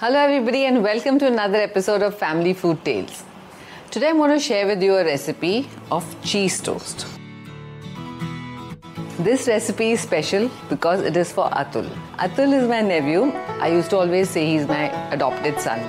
Hello, everybody, and welcome to another episode of Family Food Tales. Today, I'm going to share with you a recipe of cheese toast. This recipe is special because it is for Atul. Atul is my nephew. I used to always say he's my adopted son.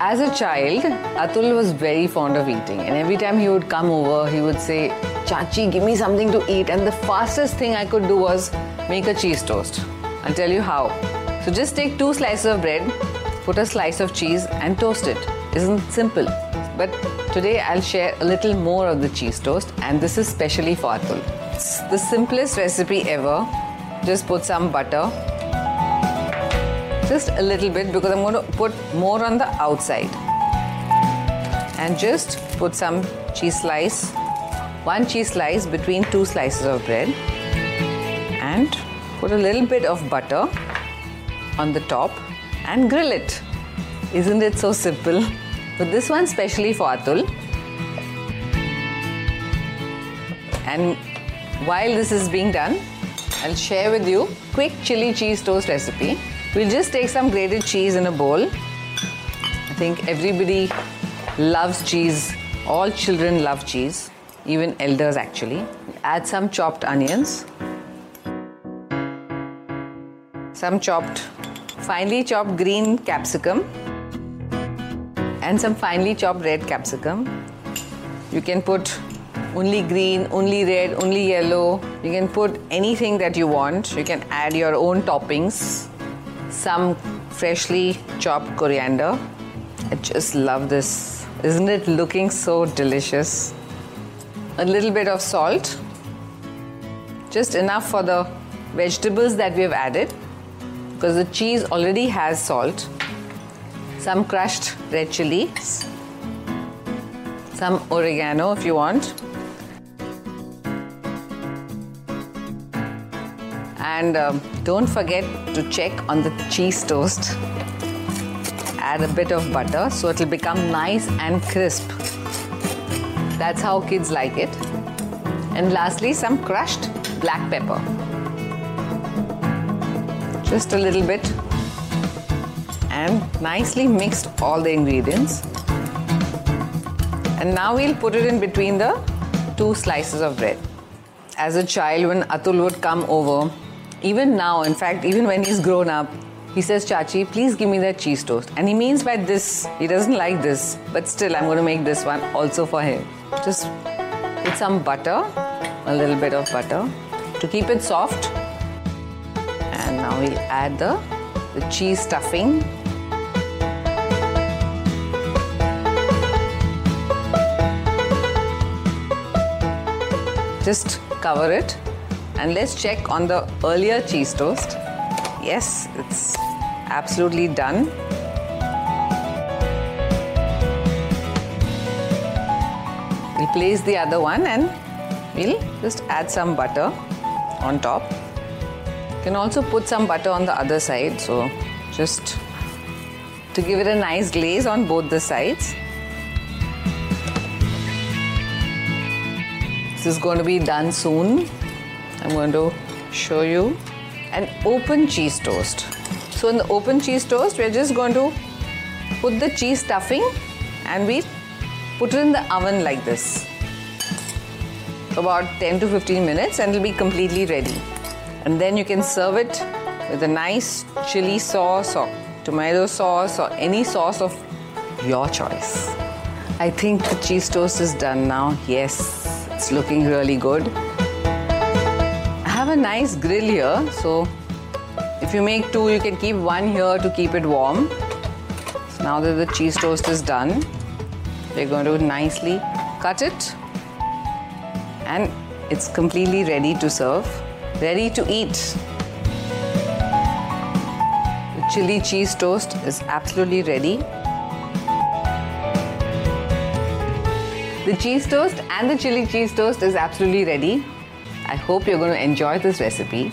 As a child, Atul was very fond of eating, and every time he would come over, he would say, Chachi, give me something to eat. And the fastest thing I could do was make a cheese toast. I'll tell you how. So just take two slices of bread, put a slice of cheese, and toast it. Isn't simple? But today I'll share a little more of the cheese toast, and this is specially for Atul. It's the simplest recipe ever. Just put some butter, just a little bit because I'm going to put more on the outside. And just put some cheese slice, one cheese slice between two slices of bread, and put a little bit of butter on the top and grill it. Isn't it so simple? But this one specially for Atul. And while this is being done, I'll share with you quick chili cheese toast recipe. We'll just take some grated cheese in a bowl. I think everybody loves cheese. All children love cheese, even elders actually. Add some chopped onions, some chopped, finely chopped green capsicum, and some finely chopped red capsicum. You can put only green, only red, only yellow. You can put anything that you want. You can add your own toppings. Some freshly chopped coriander. I just love this. Isn't it looking so delicious? A little bit of salt. Just enough for the vegetables that we have added because the cheese already has salt. Some crushed red chilies. Some oregano if you want. And um, don't forget to check on the cheese toast. Add a bit of butter so it'll become nice and crisp. That's how kids like it. And lastly, some crushed black pepper. Just a little bit. And nicely mixed all the ingredients. And now we'll put it in between the two slices of bread. As a child, when Atul would come over, even now, in fact, even when he's grown up, he says, Chachi, please give me that cheese toast. And he means by this, he doesn't like this, but still, I'm going to make this one also for him. Just put some butter, a little bit of butter to keep it soft. And now we'll add the, the cheese stuffing. Just cover it and let's check on the earlier cheese toast. Yes, it's absolutely done. We'll place the other one and we'll just add some butter on top. Can also put some butter on the other side, so just to give it a nice glaze on both the sides. This is going to be done soon. I'm going to show you an open cheese toast. So in the open cheese toast, we're just going to put the cheese stuffing and we put it in the oven like this about 10 to 15 minutes and it'll be completely ready. And then you can serve it with a nice chili sauce or tomato sauce or any sauce of your choice. I think the cheese toast is done now. Yes, it's looking really good. I have a nice grill here, so if you make two, you can keep one here to keep it warm. So now that the cheese toast is done, we're going to nicely cut it and it's completely ready to serve, ready to eat. The chili cheese toast is absolutely ready. The cheese toast and the chili cheese toast is absolutely ready. I hope you're going to enjoy this recipe.